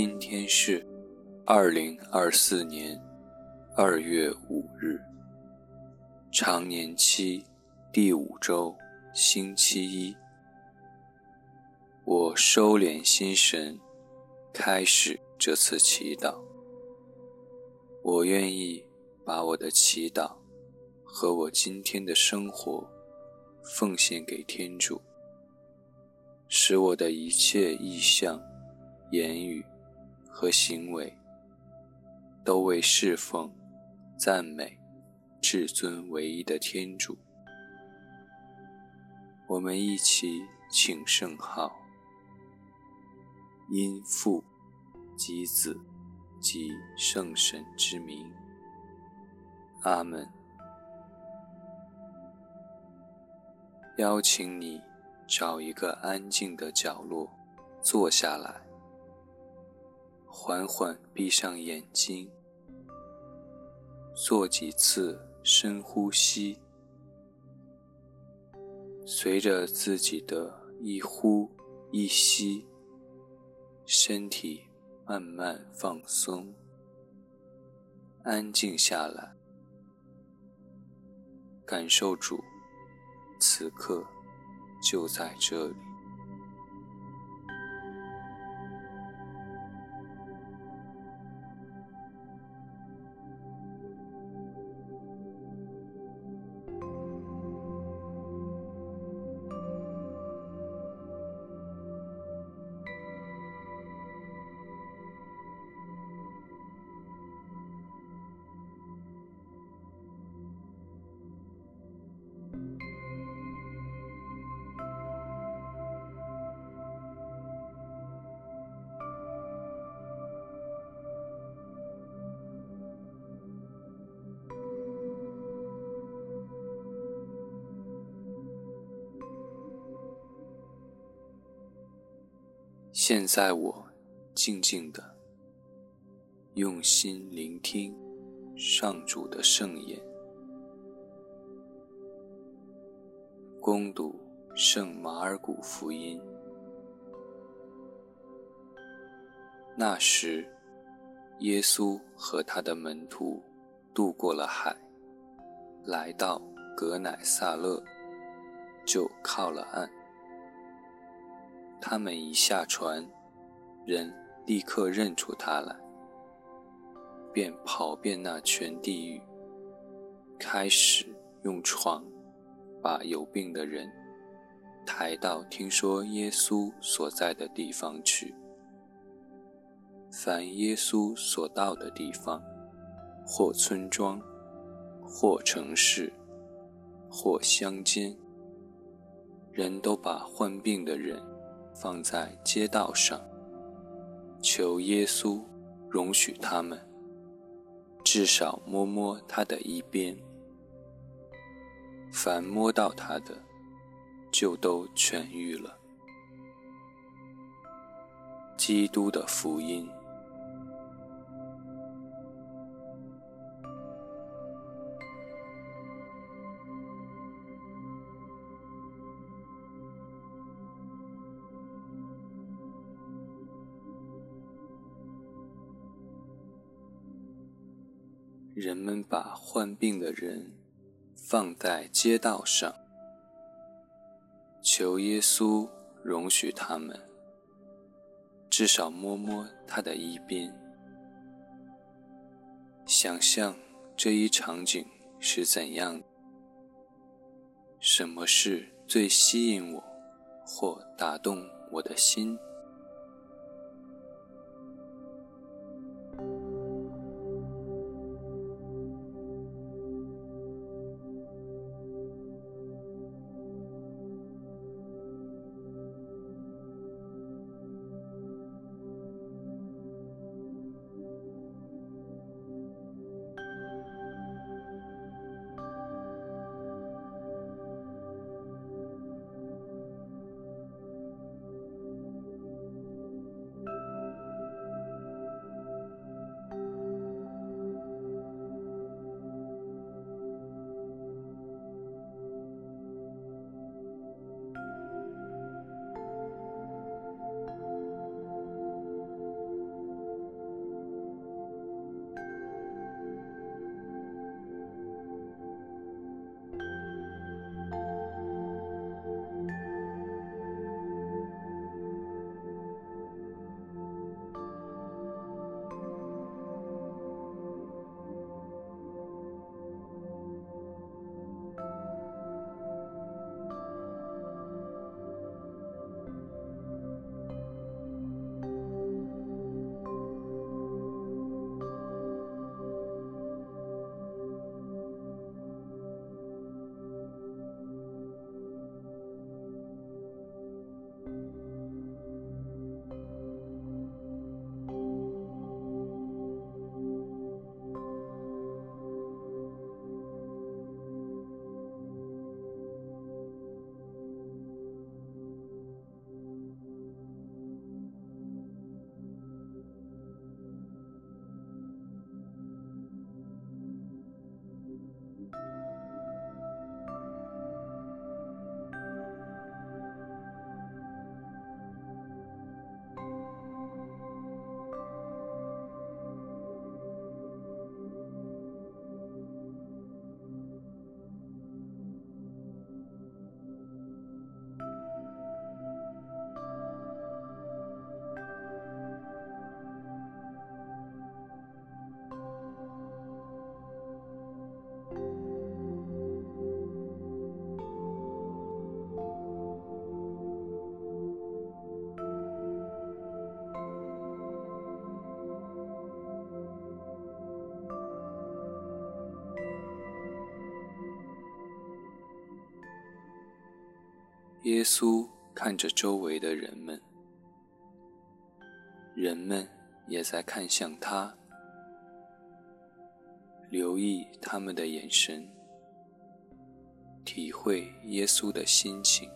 今天是二零二四年二月五日，常年期第五周，星期一。我收敛心神，开始这次祈祷。我愿意把我的祈祷和我今天的生活奉献给天主。使我的一切意向、言语和行为，都为侍奉、赞美至尊唯一的天主。我们一起请圣号，因父及子及圣神之名，阿门。邀请你。找一个安静的角落，坐下来，缓缓闭上眼睛，做几次深呼吸，随着自己的一呼一吸，身体慢慢放松，安静下来，感受主此刻。就在这里。现在我静静的用心聆听上主的圣言，恭读圣马尔谷福音。那时，耶稣和他的门徒渡过了海，来到革乃撒勒，就靠了岸。他们一下船，人立刻认出他来，便跑遍那全地域，开始用床把有病的人抬到听说耶稣所在的地方去。凡耶稣所到的地方，或村庄，或城市，或乡间，人都把患病的人。放在街道上，求耶稣容许他们至少摸摸他的一边。凡摸到他的，就都痊愈了。基督的福音。人们把患病的人放在街道上，求耶稣容许他们至少摸摸他的衣边。想象这一场景是怎样的？什么事最吸引我或打动我的心？耶稣看着周围的人们，人们也在看向他，留意他们的眼神，体会耶稣的心情。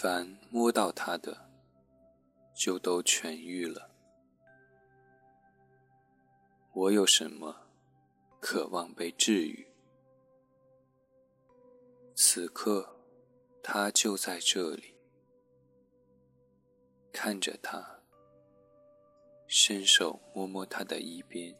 凡摸到他的，就都痊愈了。我有什么渴望被治愈？此刻，他就在这里，看着他，伸手摸摸他的衣边。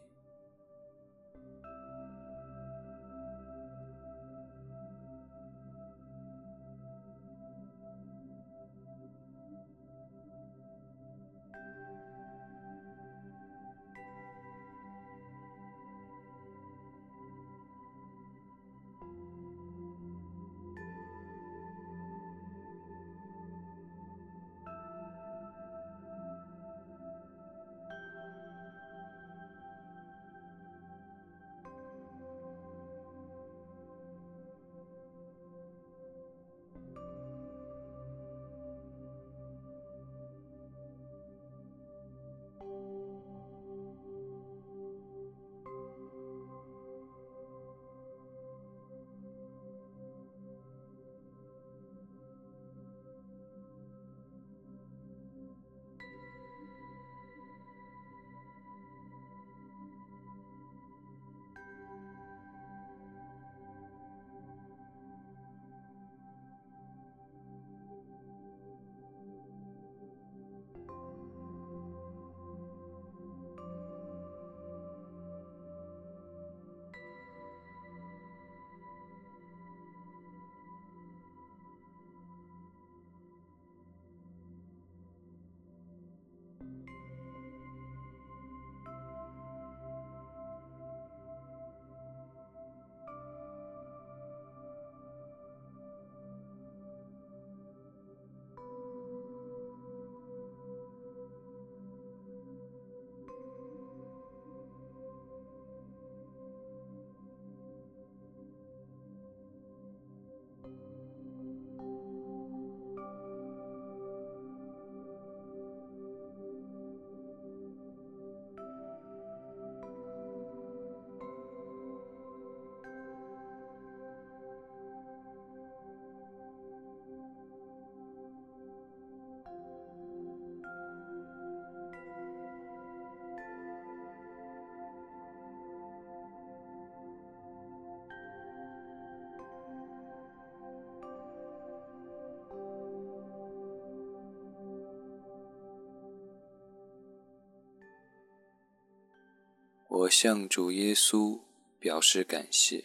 我向主耶稣表示感谢，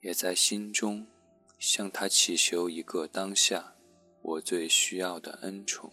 也在心中向他祈求一个当下我最需要的恩宠。